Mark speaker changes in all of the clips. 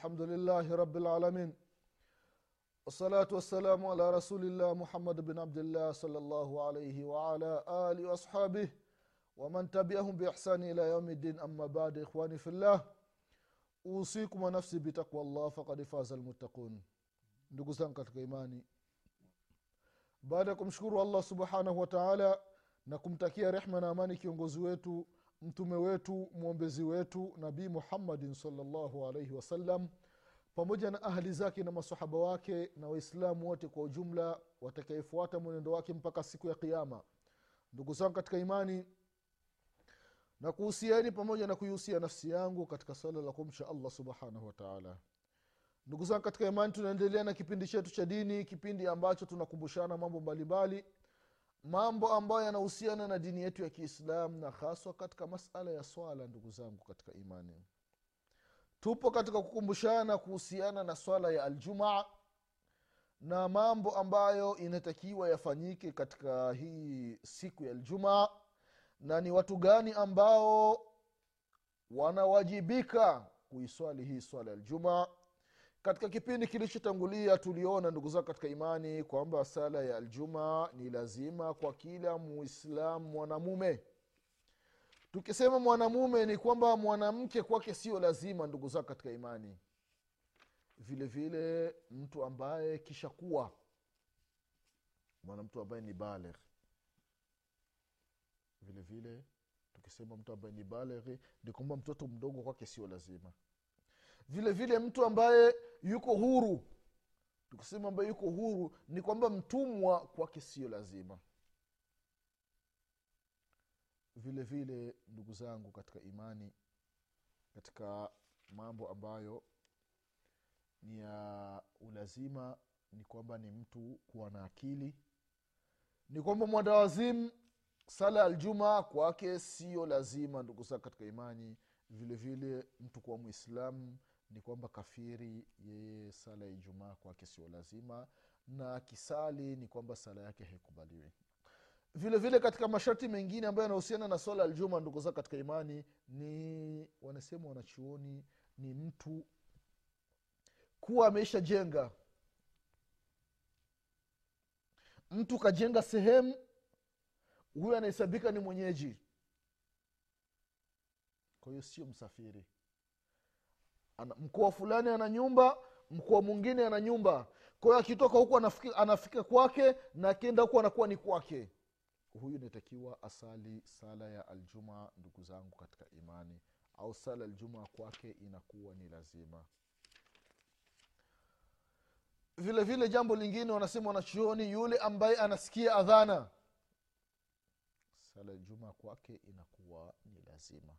Speaker 1: الحمد لله رب العالمين والصلاة والسلام على رسول الله محمد بن عبد الله صلى الله عليه وعلى آله وأصحابه ومن تبعهم بإحسان إلى يوم الدين أما بعد إخواني في الله أوصيكم ونفسي بتقوى الله فقد فاز المتقون ndugu zangu katika imani baada ya kumshukuru allah subhanahu wa taala na kumtakia rehma na amani kiongozi wetu mtume wetu mwombezi wetu nabii muhammadin salllahu alaihi wasallam pamoja na ahli zake na masahaba wake na waislamu wote kwa ujumla watakayefuata mwenendo wake mpaka siku ya kiama ndugu zangu katika imani na kuhusiani pamoja na kuihusia nafsi yangu katika swala la kumcha allah subhanahu wataala ndugu zangu katika imani tunaendelea na kipindi chetu cha dini kipindi ambacho tunakumbushana mambo mbalimbali mambo ambayo yanahusiana na dini yetu ya kiislamu na haswa katika masala ya swala ndugu zangu katika imani. Tupo katika kukumbushana kuhusiana na swala ya aljumaa na mambo ambayo inatakiwa yafanyike katika hii siku ya aljumaa na ni watu gani ambao wanawajibika kuiswali hii swala ya aljumaa katika kipindi kilichotangulia tuliona ndugu zao katika imani kwamba sala ya aljuma ni lazima kwa kila muislamu mwanamume. Tukisema mwanamume ni kwamba mwanamke kwake sio lazima ndugu zao katika imani. Vile vile mtu ambaye kisha kuwa mwanamtu ambaye ni balegh vile vile tukisema mtu ambaye ni baleghi ni kwamba mtoto mdogo kwake sio lazima vile vile mtu ambaye yuko huru. Tukisema ambaye yuko huru ni kwamba mtumwa kwake sio lazima. Vile vile ndugu zangu katika imani katika mambo ambayo ni ya ulazima ni kwamba ni mtu kuwa na akili. Ni kwamba mwandawazimu sala ya aljuma kwake sio lazima ndugu zangu katika imani. Vile vile mtu kuwa mwislamu ni kwamba kafiri yeye sala ya ijumaa kwake sio lazima na kisali ni kwamba sala yake haikubaliwi. Vile vile katika masharti mengine ambayo yanahusiana na swala aljuma ndugu zao katika imani ni wanasema wanachuoni ni mtu kuwa ameisha jenga mtu kajenga sehemu huyo anahesabika ni mwenyeji. Kwa hiyo sio msafiri mkoa fulani ana nyumba mkoa mwingine ana nyumba. Kwa akitoka huku anafika, anafika kwake na akienda huku anakuwa ni kwake. Huyu natakiwa asali sala ya aljuma ndugu zangu katika imani. Au sala aljuma kwake inakuwa ni lazima. Vile vile jambo lingine wanasema wanachuoni yule ambaye anasikia adhana. Sala aljuma kwake inakuwa ni lazima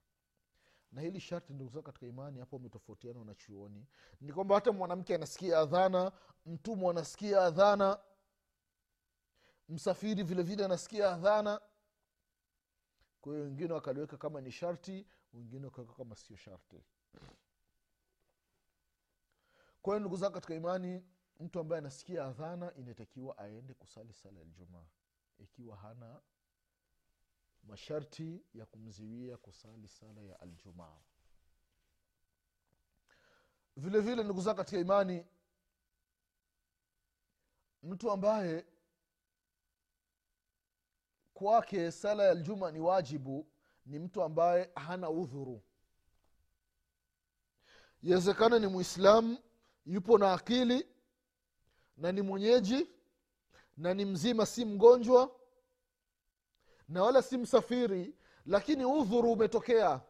Speaker 1: na hili sharti ndugu zao katika imani hapo umetofautiana wanachuoni ni kwamba hata mwanamke anasikia adhana mtumwa anasikia adhana msafiri vile vile anasikia adhana. Kwa hiyo wengine wakaliweka kama ni sharti wengine wakaweka kama sio sharti. Kwa hiyo ndugu zao katika imani mtu ambaye anasikia adhana inatakiwa aende kusali sala ya ljumaa ikiwa hana masharti ya kumziwia kusali sala ya aljumaa. Vile vile ndugu katika imani mtu ambaye kwake sala ya aljuma ni wajibu ni mtu ambaye hana udhuru. Iwezekana ni mwislamu yupo na akili na ni mwenyeji na ni mzima si mgonjwa na wala si msafiri lakini udhuru umetokea.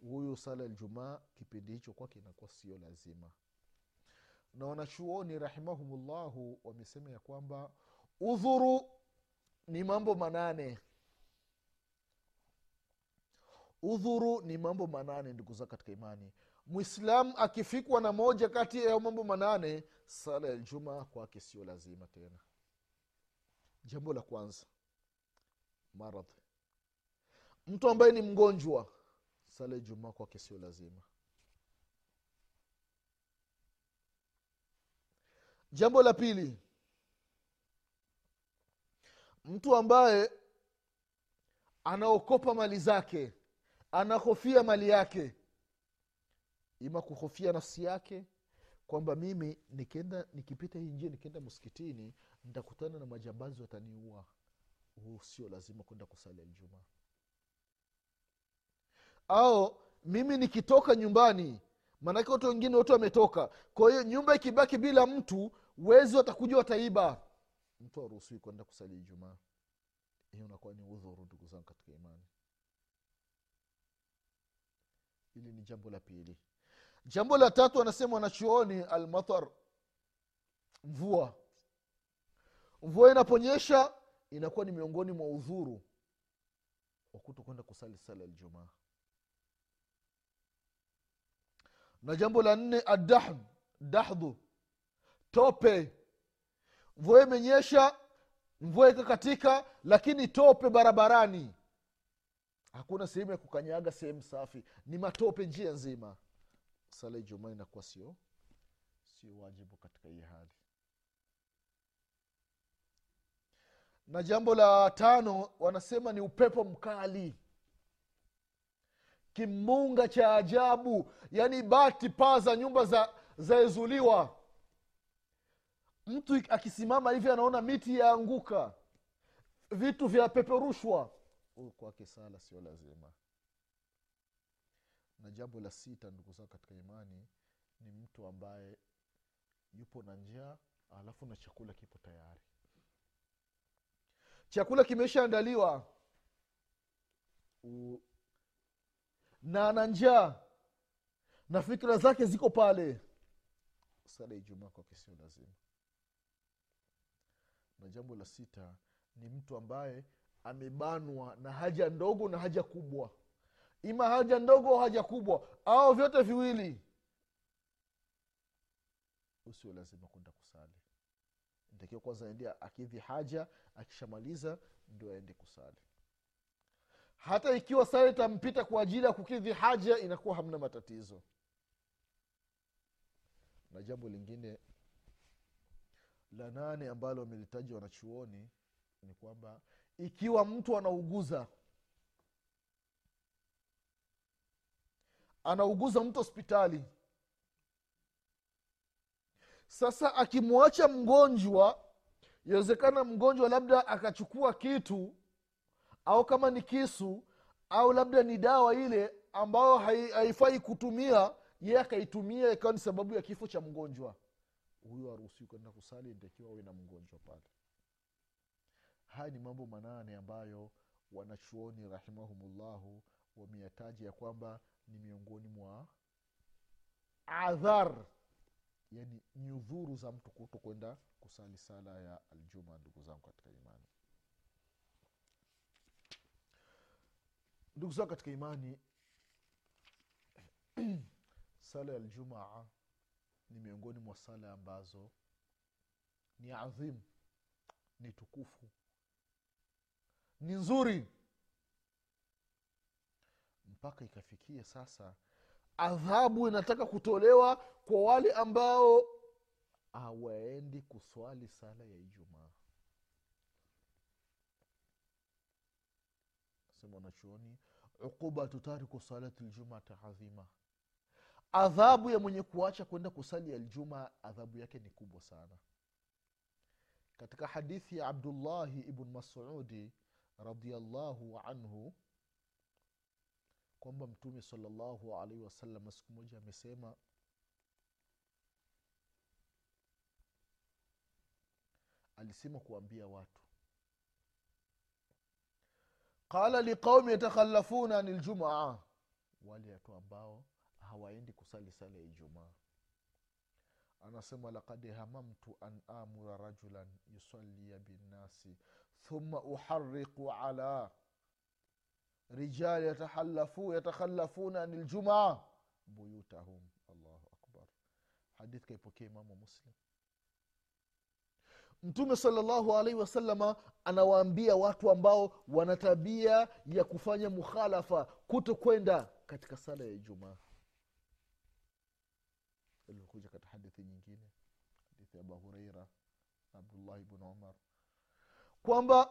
Speaker 1: Huyu sala ljumaa kipindi hicho kwake inakuwa sio lazima. Na wanachuoni rahimahumullahu wamesema ya kwamba udhuru ni mambo manane. Udhuru ni mambo manane ndugu zao katika imani. Mwislamu akifikwa na moja kati ya mambo manane sala ya ljumaa kwake sio lazima tena. Jambo la kwanza maradhi mtu ambaye ni mgonjwa sala jumaa kwake sio lazima. Jambo la pili mtu ambaye anaokopa mali zake anahofia mali yake ima kuhofia nafsi yake kwamba mimi nikienda nikipita hii njia nikienda msikitini nitakutana na majambazi wataniua huu sio lazima kwenda kusali aljumaa au mimi nikitoka nyumbani maanake watu wengine wote wametoka. Kwa hiyo nyumba ikibaki bila mtu wezi watakuja wataiba. Mtu aruhusiwi kwenda kusali ijumaa. Hiyo unakuwa ni udhuru ndugu zangu katika imani. Hili ni jambo la pili. Jambo la tatu anasema wanachuoni almatar mvua. Mvua inaponyesha inakuwa ni miongoni mwa udhuru wa kuto kwenda kusali sala aljumaa. Na jambo la nne adahd dahdhu tope. Mvua imenyesha mvua ikakatika lakini tope barabarani. Hakuna sehemu ya kukanyaga sehemu safi. Ni matope njia nzima. Sala ijumaa inakuwa sio sio wajibu katika hii hali na jambo la tano wanasema ni upepo mkali. Kimbunga cha ajabu yaani bati paa za nyumba za zaezuliwa. Mtu akisimama hivi anaona miti yaanguka. Vitu vyapeperushwa. Kwake sala sio lazima. Na jambo la sita ndugu zao katika imani ni mtu ambaye yupo na njaa alafu na chakula kipo tayari chakula kimeshaandaliwa. Na ana njaa. Na fikira zake ziko pale. Sala ijumaa kwake sio lazima. Na jambo la sita ni mtu ambaye amebanwa na haja ndogo na haja kubwa. Ima haja ndogo au haja kubwa. Au vyote viwili. Usio lazima kwenda kusali ntakiwa kwanza aende akidhi haja akishamaliza ndio aende kusali. Hata ikiwa sala itampita kwa ajili ya kukidhi haja inakuwa hamna matatizo. Na jambo lingine la nane ambalo wamelitaja wanachuoni ni kwamba ikiwa mtu anauguza anauguza mtu hospitali sasa akimwacha mgonjwa yawezekana mgonjwa labda akachukua kitu au kama ni kisu au labda ni dawa ile ambayo hai- haifai kutumia yeye akaitumia ikawa ni sababu ya kifo cha mgonjwa. Huyo haruhusiwi kwenda kusali ntakiwa awe na mgonjwa pale. Haya ni mambo manane ambayo wanachuoni rahimahumullahu wameyataja ya kwamba ni miongoni mwa adhar yani nyudhuru za mtu kuto kwenda kusali sala ya aljuma ndugu zangu katika imani. Ndugu zangu katika imani sala ya aljumaa ni miongoni mwa sala ambazo ni adhimu ni tukufu ni nzuri. Mpaka ikafikia sasa adhabu inataka kutolewa kwa wale ambao hawaendi kuswali sala ya ijumaa. Sema wanachuoni uqubatu tariku salati ljumati adhima adhabu ya mwenye kuacha kwenda kusali aljuma adhabu yake ni kubwa sana. Katika hadithi ya abdullahi ibn masudi radiallahu anhu kwamba mtume salllahu alaihi wasallam siku moja amesema alisema kuambia watu qala liqaumi yatakhalafuna ani ljumaa wale watu ambao hawaendi kusali sala ya ijumaa. Anasema lakad hamamtu an amura rajulan yusalia binnasi thumma uhariqu ala rijali yatakhalafu yatakhalafuna ani ljumaa buyutahum. Allahu akbar. Hadith kaipokea imamu muslim. Mtume salllahu alaihi wasalama anawaambia watu ambao wana tabia ya kufanya mukhalafa kuto kwenda katika sala ya ijumaa. Ilikuja katika hadithi nyingine hadithi ya abu hureira abdullahi bnu umar. Kwamba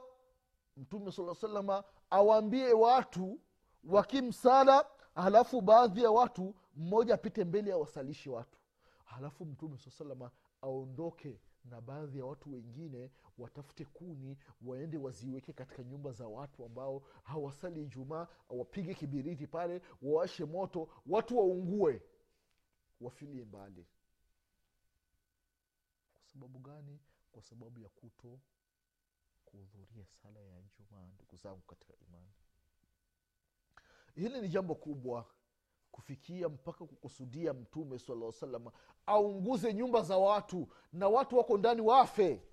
Speaker 1: mtume saa salama awaambie watu wakimsala halafu baadhi ya watu mmoja apite mbele ya wasalishi watu. Halafu mtume saa salama aondoke na baadhi ya watu wengine watafute kuni waende waziweke katika nyumba za watu ambao hawasali ijumaa wapige kibiriti pale wawashe moto watu waungue wafilie mbali. Kwa sababu gani? Kwa sababu ya kuto kuhudhuria sala ya jumaa ndugu zangu katika imani. Hili ni jambo kubwa kufikia mpaka kukusudia mtume salaa salama aunguze nyumba za watu na watu wako ndani wafe.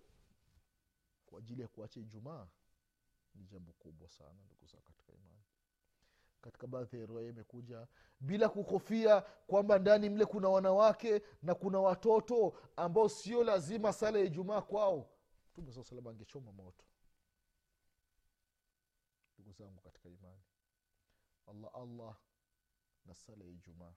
Speaker 1: Kwa ajili ya kuacha ijumaa ni jambo kubwa sana ndugu zangu katika imani. Katika baadhi ya riwaya imekuja bila kuhofia kwamba ndani mle kuna wanawake na kuna watoto ambao sio lazima sala ya ijumaa kwao. Mtume saa salama angechoma moto zangu katika imani. Allah allah na sala ya ijumaa.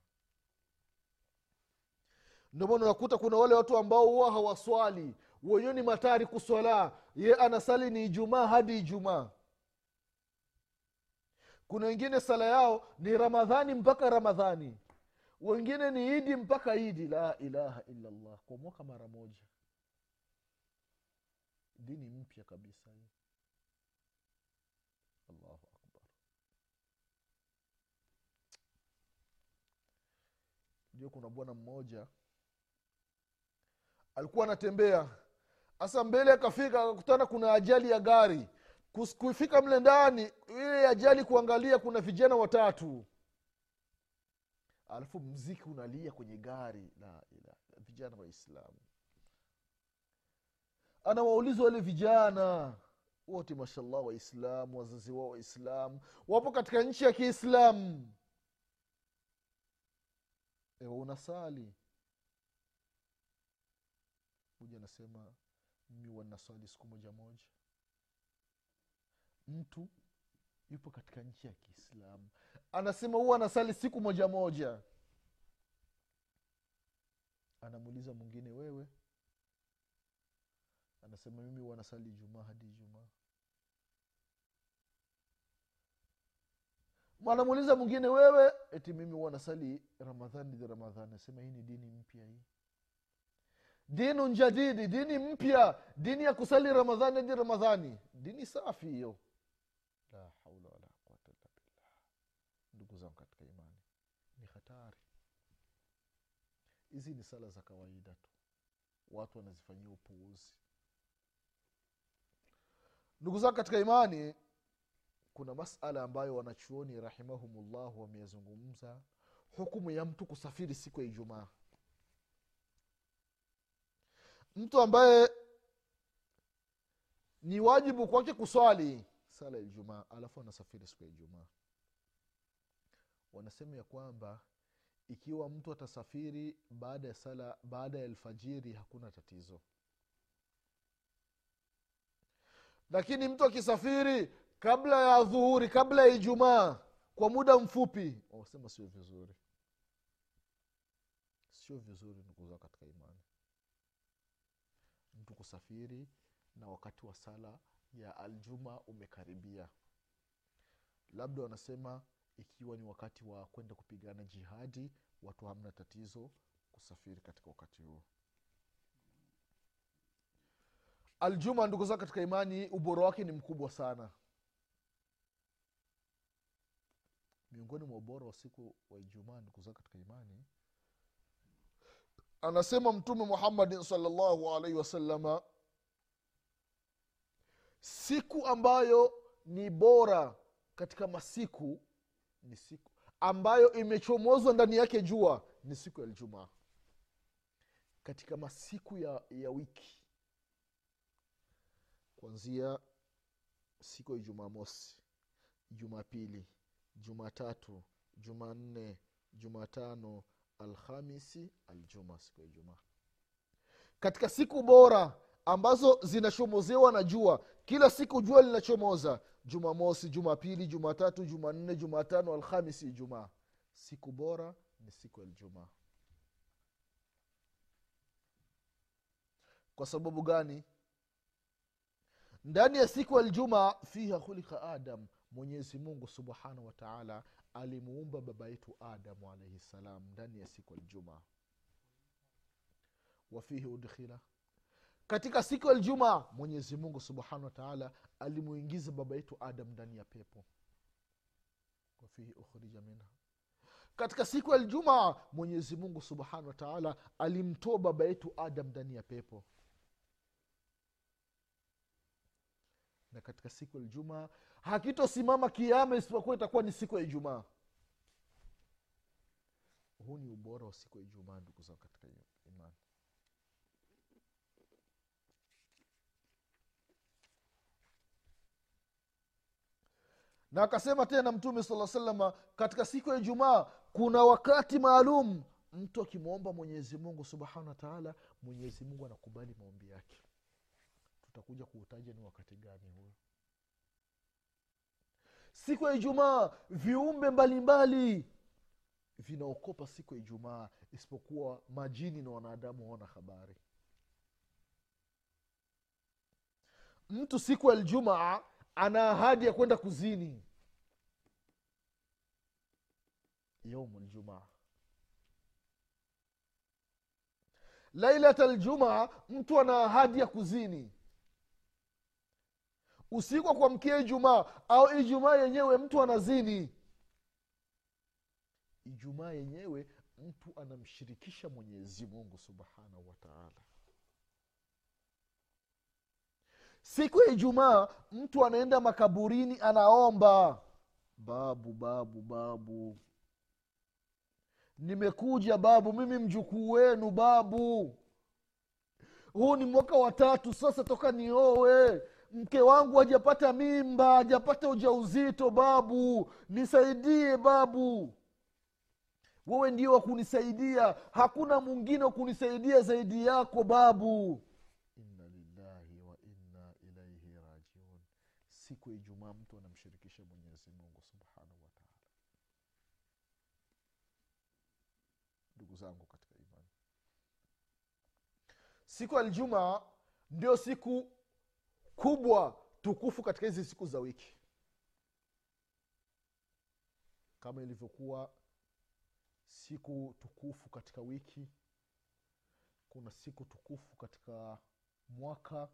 Speaker 1: Ndomana unakuta kuna wale watu ambao huwa hawaswali wenyewe ni matari kuswalaa ye anasali ni ijumaa hadi ijumaa. Kuna wengine sala yao ni ramadhani mpaka ramadhani. Wengine ni idi mpaka idi. La ilaha illallah kwa mwaka mara moja. Dini mpya kabisa hii allahu akbar. Ndio kuna bwana mmoja alikuwa anatembea hasa mbele akafika akakutana kuna ajali ya gari. Kufika mle ndani ile ajali kuangalia kuna vijana watatu. Alafu mziki unalia kwenye gari la vijana waislamu anawauliza wale vijana wote mashallah waislamu wazazi wao waislamu wapo katika nchi ya kiislamu. Ewe unasali. Moja anasema mimi huwa siku moja moja. Mtu yupo katika nchi ya kiislamu. Anasema huwa anasali siku moja moja. Anamuuliza mwingine wewe anasema mimi wanasali jumaa hadi jumaa mwanamuuliza mwingine wewe eti mimi wanasali ramadhani hadi ramadhani? Anasema hii ni dini mpya hii. Dinu jadidi dini mpya dini ya kusali ramadhani hadi ramadhani. Dini safi hiyo. La haula wala quwata illa billah. Ndugu zangu katika imani ni hatari. Hizi ni sala za kawaida tu. Watu wanazifanyia upuuzi ndugu zangu katika imani kuna masala ambayo wanachuoni rahimahumullah wameyazungumza. Hukumu ya mtu kusafiri siku ya ijumaa. Mtu ambaye ni wajibu kwake kuswali sala ya ijumaa alafu anasafiri siku ya ijumaa. Wanasema ya kwamba ikiwa mtu atasafiri baada ya sala baada ya alfajiri hakuna tatizo lakini mtu akisafiri kabla ya dhuhuri kabla ya ijumaa kwa muda mfupi wanasema sio vizuri. Sio vizuri ndugu katika imani. Mtu kusafiri na wakati wa sala ya aljuma umekaribia. Labda wanasema ikiwa ni wakati wa kwenda kupigana jihadi watu hamna tatizo kusafiri katika wakati huo aljuma ndugu zao katika imani ubora wake ni mkubwa sana. Miongoni mwa ubora wa siku wa ijumaa ndugu zao katika imani anasema mtume muhammadin salllahu alaihi wasalama siku ambayo ni bora katika masiku ni siku ambayo imechomozwa ndani yake jua ni siku ya ljumaa katika masiku ya, ya wiki kuanzia siku ya jumamosi jumapili jumatatu jumanne jumatano alhamisi aljuma siku ya ijumaa. Katika siku bora ambazo zinachomozewa na jua kila siku jua linachomoza jumamosi jumapili jumatatu jumanne jumatano alhamisi ijumaa. Siku bora ni siku ya ljumaa kwa sababu gani ndani ya siku aljuma fiha khulika adam mwenyezi mungu subhanahu wataala alimuumba baba yetu adamu alaihi ssalam ndani ya siku aljuma wafihi udkhila. Katika siku aljuma mwenyezi mungu subhanahu wataala alimuingiza baba yetu adam ndani ya pepo. Wafihi ukhrija minha. Katika siku ya ljumaa mwenyezi mungu subhanahu wataala alimtoa baba yetu adam ndani ya pepo na katika siku ya ijumaa. Hakitosimama kiama isipokuwa itakuwa ni siku ya ijumaa. Huu ni ubora wa siku ya ijumaa ndugu zao katika imani. Na akasema tena mtume sala salama katika siku ya ijumaa kuna wakati maalum mtu akimwomba mwenyezi mungu subhanahu wa taala mwenyezi mungu anakubali maombi yake tutakuja kuutaja ni wakati gani huyo siku ya ijumaa viumbe mbalimbali vinaokopa siku ya ijumaa isipokuwa majini na wanadamu hawana habari. Mtu siku ya ljumaa ana ahadi ya kwenda kuzini. Yaumu ljumaa lailat ljumaa mtu ana ahadi ya kuzini usiku wa kuamkia ijumaa au ijumaa yenyewe mtu anazini. Ijumaa yenyewe mtu anamshirikisha mwenyezi mungu subhanahu wataala siku ya ijumaa mtu anaenda makaburini anaomba. Babu babu babu. Nimekuja babu mimi mjukuu wenu babu. Huu ni mwaka wa tatu sasa toka niowe mke wangu hajapata mimba hajapata ujauzito babu. Nisaidie babu. Wewe ndio wa kunisaidia. Hakuna mwingine wa kunisaidia zaidi yako babu. Inna lillahi wa inna ilaihi rajiun. Siku ya ijumaa mtu anamshirikisha mwenyezi mungu subhanahu wataala ndugu zangu katika imani. Siku aljumaa ndio siku kubwa tukufu katika hizi siku za wiki. Kama ilivyokuwa siku tukufu katika wiki kuna siku tukufu katika mwaka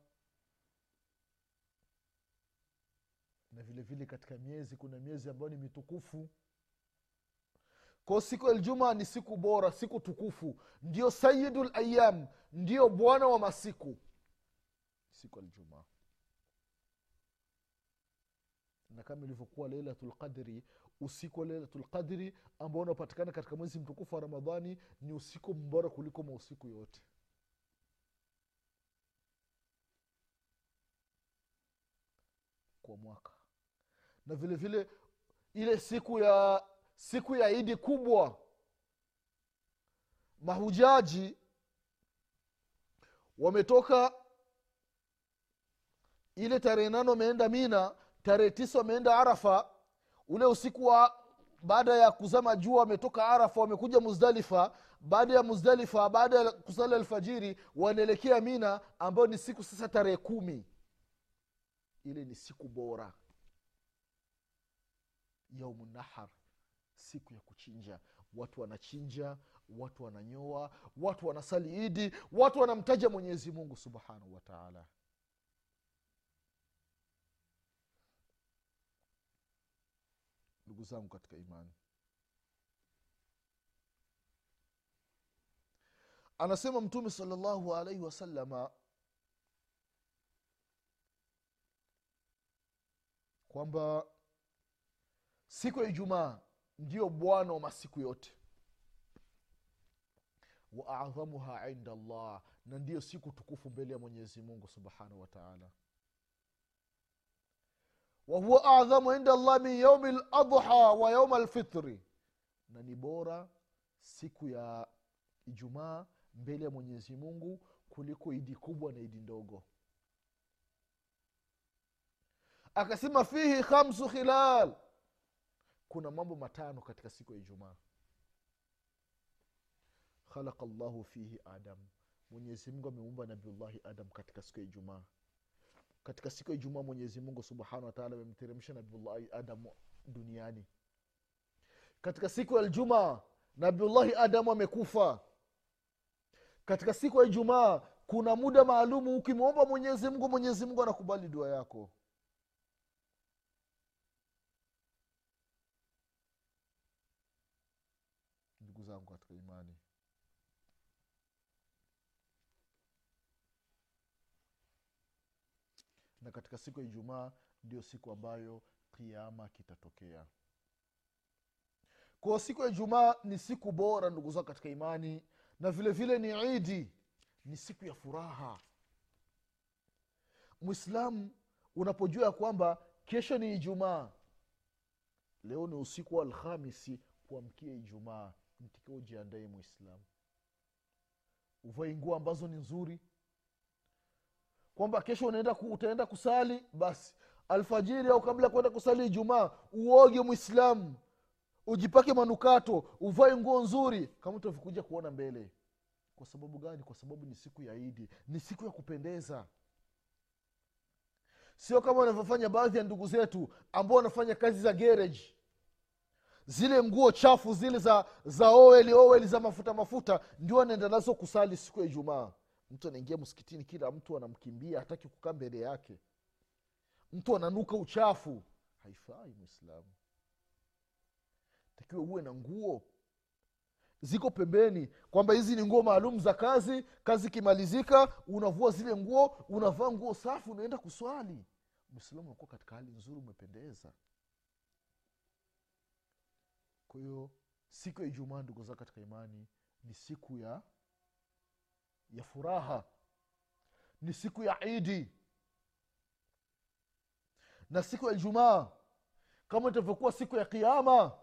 Speaker 1: na vile vile katika miezi kuna miezi ambayo ni mitukufu. Kwao siku ya ljuma ni siku bora siku tukufu. Ndio sayidu layam ndio bwana wa masiku. Siku ya ljumaa na kama ilivyokuwa leilatu lqadri usiku wa leilatu lqadri ambao unapatikana katika mwezi mtukufu wa ramadhani ni usiku mbora kuliko mausiku yote. Kwa mwaka. Na vile vile ile siku ya siku ya idi kubwa mahujaji wametoka ile tarehe nane wameenda mina tarehe tisa wameenda arafa. Ule usiku wa baada ya kuzama jua wametoka arafa wamekuja muzdalifa. Baada ya muzdalifa baada ya kusali alfajiri wanaelekea mina ambayo ni siku sasa tarehe kumi. Ile ni siku bora. Yaumu nahar siku ya kuchinja. Watu wanachinja watu wananyoa watu wanasali idi watu wanamtaja mwenyezi mungu subhanahu wataala ndugu zangu katika imani. Anasema mtume salllahu alaihi wasalama kwamba siku ya ijumaa ndio bwana wa masiku yote. Wa adhamuha inda llah na ndiyo siku tukufu mbele ya mwenyezi mungu subhanahu wataala wahuwa adhamu inda llah min yaumi ladha wa yauma alfitri na ni bora siku ya ijumaa mbele ya mwenyezi mungu kuliko idi kubwa na idi ndogo. Akasema fihi khamsu khilal. Kuna mambo matano katika siku ya ijumaa. Khalaqa llahu fihi adam. Mwenyezi mungu ameumba nabiullahi adam katika siku ya ijumaa katika siku ya ijumaa mwenyezi mungu subhanahu wataala amemteremsha nabiullahi adamu duniani. Katika siku ya ljumaa nabiullahi adamu amekufa. Katika siku ya ijumaa kuna muda maalumu ukimwomba mwenyezi mungu mwenyezi mungu anakubali dua yako ndugu zangu katika imani na katika siku ya ijumaa ndio siku ambayo kiama kitatokea. Kwa siku ya ijumaa ni siku bora ndugu zao katika imani na vile vile ni idi ni siku ya furaha. Mwislamu unapojua ya kwamba kesho ni ijumaa leo ni usiku wa alhamisi kuamkia ijumaa ntikiwa ujiandae mwislamu uvai nguo ambazo ni nzuri kwamba kesho unaenda utaenda kusali basi. Alfajiri au kabla ya kwenda kusali ijumaa uoge mwislamu ujipake manukato uvae nguo nzuri. Kama utavyokuja kuona mbele. Kwa sababu gani? Kwa sababu ni siku ya idi ni siku ya kupendeza. Sio kama wanavyofanya baadhi ya ndugu zetu ambao wanafanya kazi za gereji. Zile nguo chafu zile za za oweli oweli za mafuta mafuta ndio wanaenda nazo kusali siku ya ijumaa mtu anaingia msikitini kila mtu anamkimbia hataki kukaa mbele yake. Mtu ananuka uchafu. Haifai mwislamu takiwa uwe na nguo. Ziko pembeni kwamba hizi ni nguo maalum za kazi kazi ikimalizika unavua zile nguo unavaa nguo safi unaenda kuswali. Mwislamu unakuwa katika hali nzuri umependeza. Kwa hiyo siku ya ijumaa ndugu zao katika imani ni siku ya ya furaha. Ni siku ya idi. Na siku ya ijumaa kama itavyokuwa siku ya kiama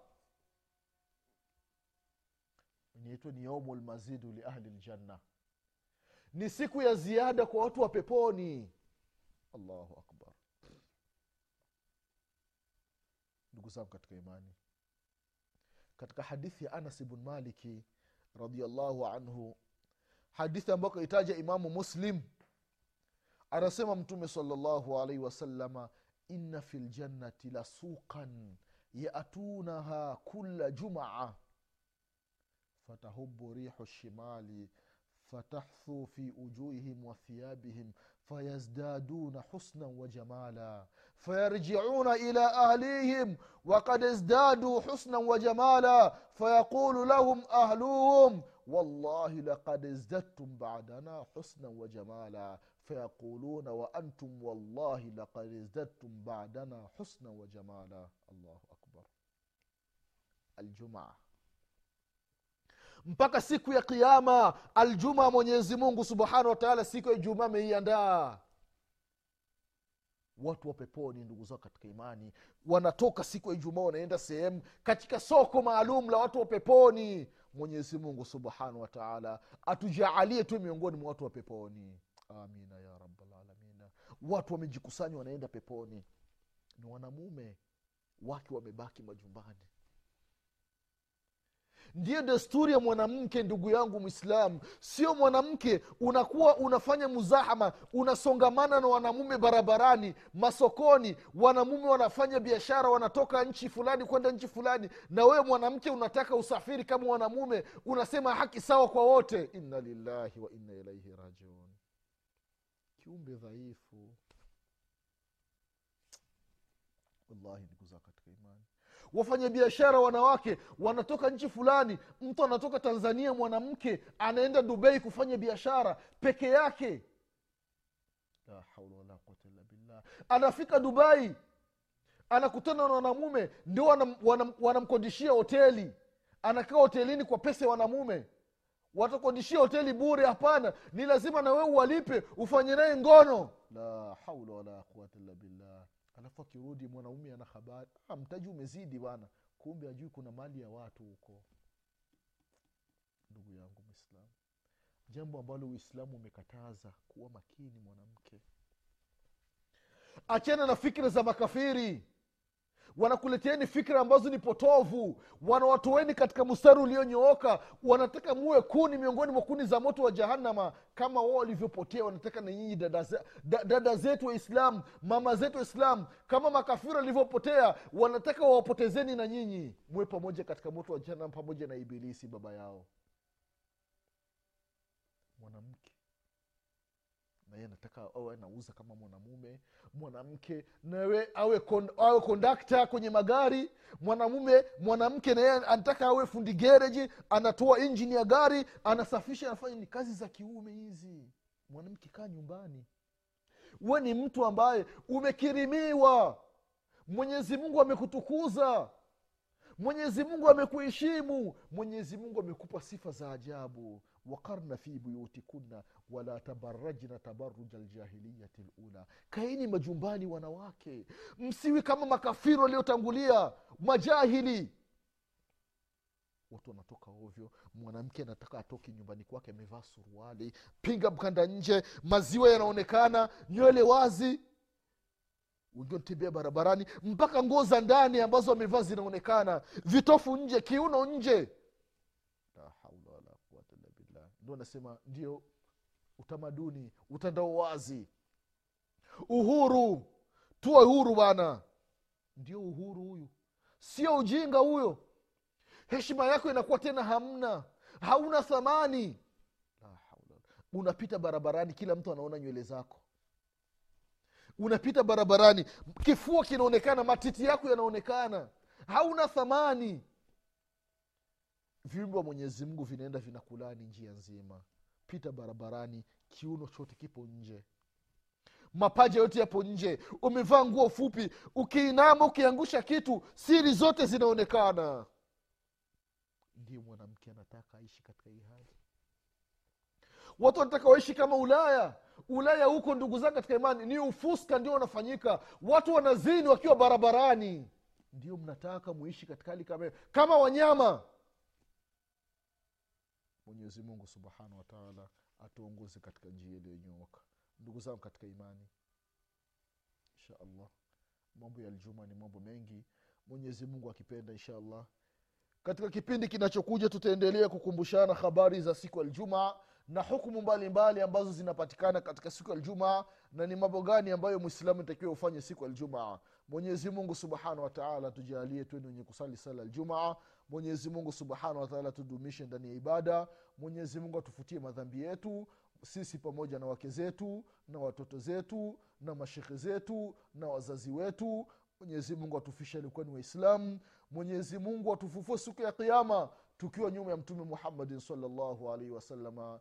Speaker 1: inaitwa ni yaumu lmazidu liahli ljanna ni siku ya ziada kwa watu wa peponi. Allahu akbar. Ndugu zangu katika imani katika hadithi ya anas bn maliki radiallahu anhu hadithi ambayo kaitaja imamu muslim anasema mtume salllahu alaihi wasalama inna fi ljannati la suqan yatunaha kula jumaa فتهب ريح الشمال فتحثو في وجوههم وثيابهم فيزدادون حسنا وجمالا فيرجعون إلى اهليهم وقد ازدادوا حسنا وجمالا فيقول لهم wallahi lakad zdattum badana husnan wa jamala. Fayaquluna wa wallahi lakad zdattum badana husnan wa allahu akbar. Aljumaa. Mpaka siku ya qiama aljuma mwenyezi mungu subhanahu wataala siku ya ijumaa ameiandaa. Watu wa peponi ndugu zao katika imani wanatoka siku ya ijumaa wanaenda sehemu katika soko maalum la watu wa peponi mwenyezi mungu subhanahu wataala atujaalie tu miongoni mwa watu wa peponi. Amina ya rabalalamina watu wamejikusanya wanaenda peponi. Ni wanamume wake wamebaki majumbani ndiyo desturi ya mwanamke ndugu yangu mwislamu sio mwanamke unakuwa unafanya muzahama unasongamana na wanamume barabarani masokoni. Wanamume wanafanya biashara wanatoka nchi fulani kwenda nchi fulani. Na wewe mwanamke unataka usafiri kama wanamume unasema haki sawa kwa wote. Inna lillahi wa inna ilaihi rajiun. Kiumbe dhaifu. Wallahi ndugu imani wafanyabiashara wanawake wanatoka nchi fulani mtu anatoka tanzania mwanamke anaenda dubai kufanya biashara peke yake. La haula wala illa billah. Anafika dubai anakutana na wanamume ndio wanam, wanam, wanamkodishia hoteli. Anakaa hotelini kwa pesa ya wanamume. Watakodishia hoteli bure? Hapana. Ni lazima na wewe uwalipe ufanye naye ngono. La haula wala quwata illa billah alafu akirudi mwanaume ana habari. Ah, mtaji umezidi bana kumbe ajui kuna mali ya watu huko. Ndugu yangu mwislamu jambo ambalo uislamu umekataza kuwa makini mwanamke. Achana na fikira za makafiri wanakuleteeni fikra ambazo ni potovu. Wanawatoeni katika mstari ulionyooka. Wanataka muwe kuni miongoni mwa kuni za moto wa jahannama kama wao walivyopotea. Wanataka na nyinyi dada, da- dada zetu waislam mama zetu waislam kama makafiri walivyopotea wanataka wawapotezeni na nyinyi. Muwe pamoja katika moto wa jahannama pamoja na ibilisi baba yao. Mwanamke anataka awe anauza kama mwanamume mwanamke nawe awe kon, awe kondakta kwenye magari mwanamume mwanamke naye anataka awe fundi gereji anatoa injini ya gari anasafisha anafanya ni kazi za kiume hizi. Mwanamke kaa nyumbani. We ni mtu ambaye umekirimiwa. Mwenyezi mungu amekutukuza mwenyezi mungu amekuheshimu. Mwenyezi mungu amekupa sifa za ajabu. Wakarna fi buyutikunna wala tabarajna tabaruja ljahiliyati lula kaini majumbani wanawake. Msiwi kama makafiri waliotangulia. Majahili. Watu wanatoka ovyo. Mwanamke anataka atoki nyumbani kwake amevaa suruali. Pinga mkanda nje. Maziwa yanaonekana. Nywele wazi wengine wanatembea barabarani mpaka nguo za ndani ambazo wamevaa zinaonekana. Vitofu nje kiuno nje. La ndio nasema ndio utamaduni utandao wazi. Uhuru. Tuwe huru bana ndio uhuru huyu. Sio ujinga huyo. Heshima yako inakuwa tena hamna. Hauna thamani. Unapita barabarani kila mtu anaona nywele zako unapita barabarani kifua kinaonekana matiti yako yanaonekana hauna thamani. Viumbe wa mwenyezi mungu vinaenda vinakulani njia nzima. Pita barabarani kiuno chote kipo nje. Mapaja yote yapo nje. Umevaa nguo fupi. Ukiinama ukiangusha kitu siri zote zinaonekana. Ndio mwanamke anataka aishi katika hii hali. Watu wanataka waishi kama ulaya ulaya huko ndugu zangu katika imani ni ufuska ndio wanafanyika watu wanazini wakiwa barabarani. Ndio mnataka muishi katika hali kama kama wanyama. Mwenyezi mungu subhanahu wataala atuongoze katika njia iliyonyooka. Ndugu zangu katika imani insha allah mambo ya aljuma ni mambo mengi. Mwenyezi mungu akipenda insha allah. Katika kipindi kinachokuja tutaendelea kukumbushana habari za siku aljumaa na hukumu mbalimbali ambazo zinapatikana katika siku ya ljumaa na ni mambo gani ambayo mwislamu itakiwa ufanye siku ya aljumaa mwenyezi mungu subhanahu wataala tujalie tueni wenye kusali sala ljumaa mwenyezi subhanahu wataala tudumishe ndani ya ibada. Mwenyezi atufutie madhambi yetu sisi pamoja na wake zetu na watoto zetu na mashekhe zetu na wazazi wetu. Mwenyezi mungu atufishe alikuwa ni mwenyezi mungu atufufue siku ya kiama tukiwa nyuma ya mtume muhammadin salllahu alaihi wasalama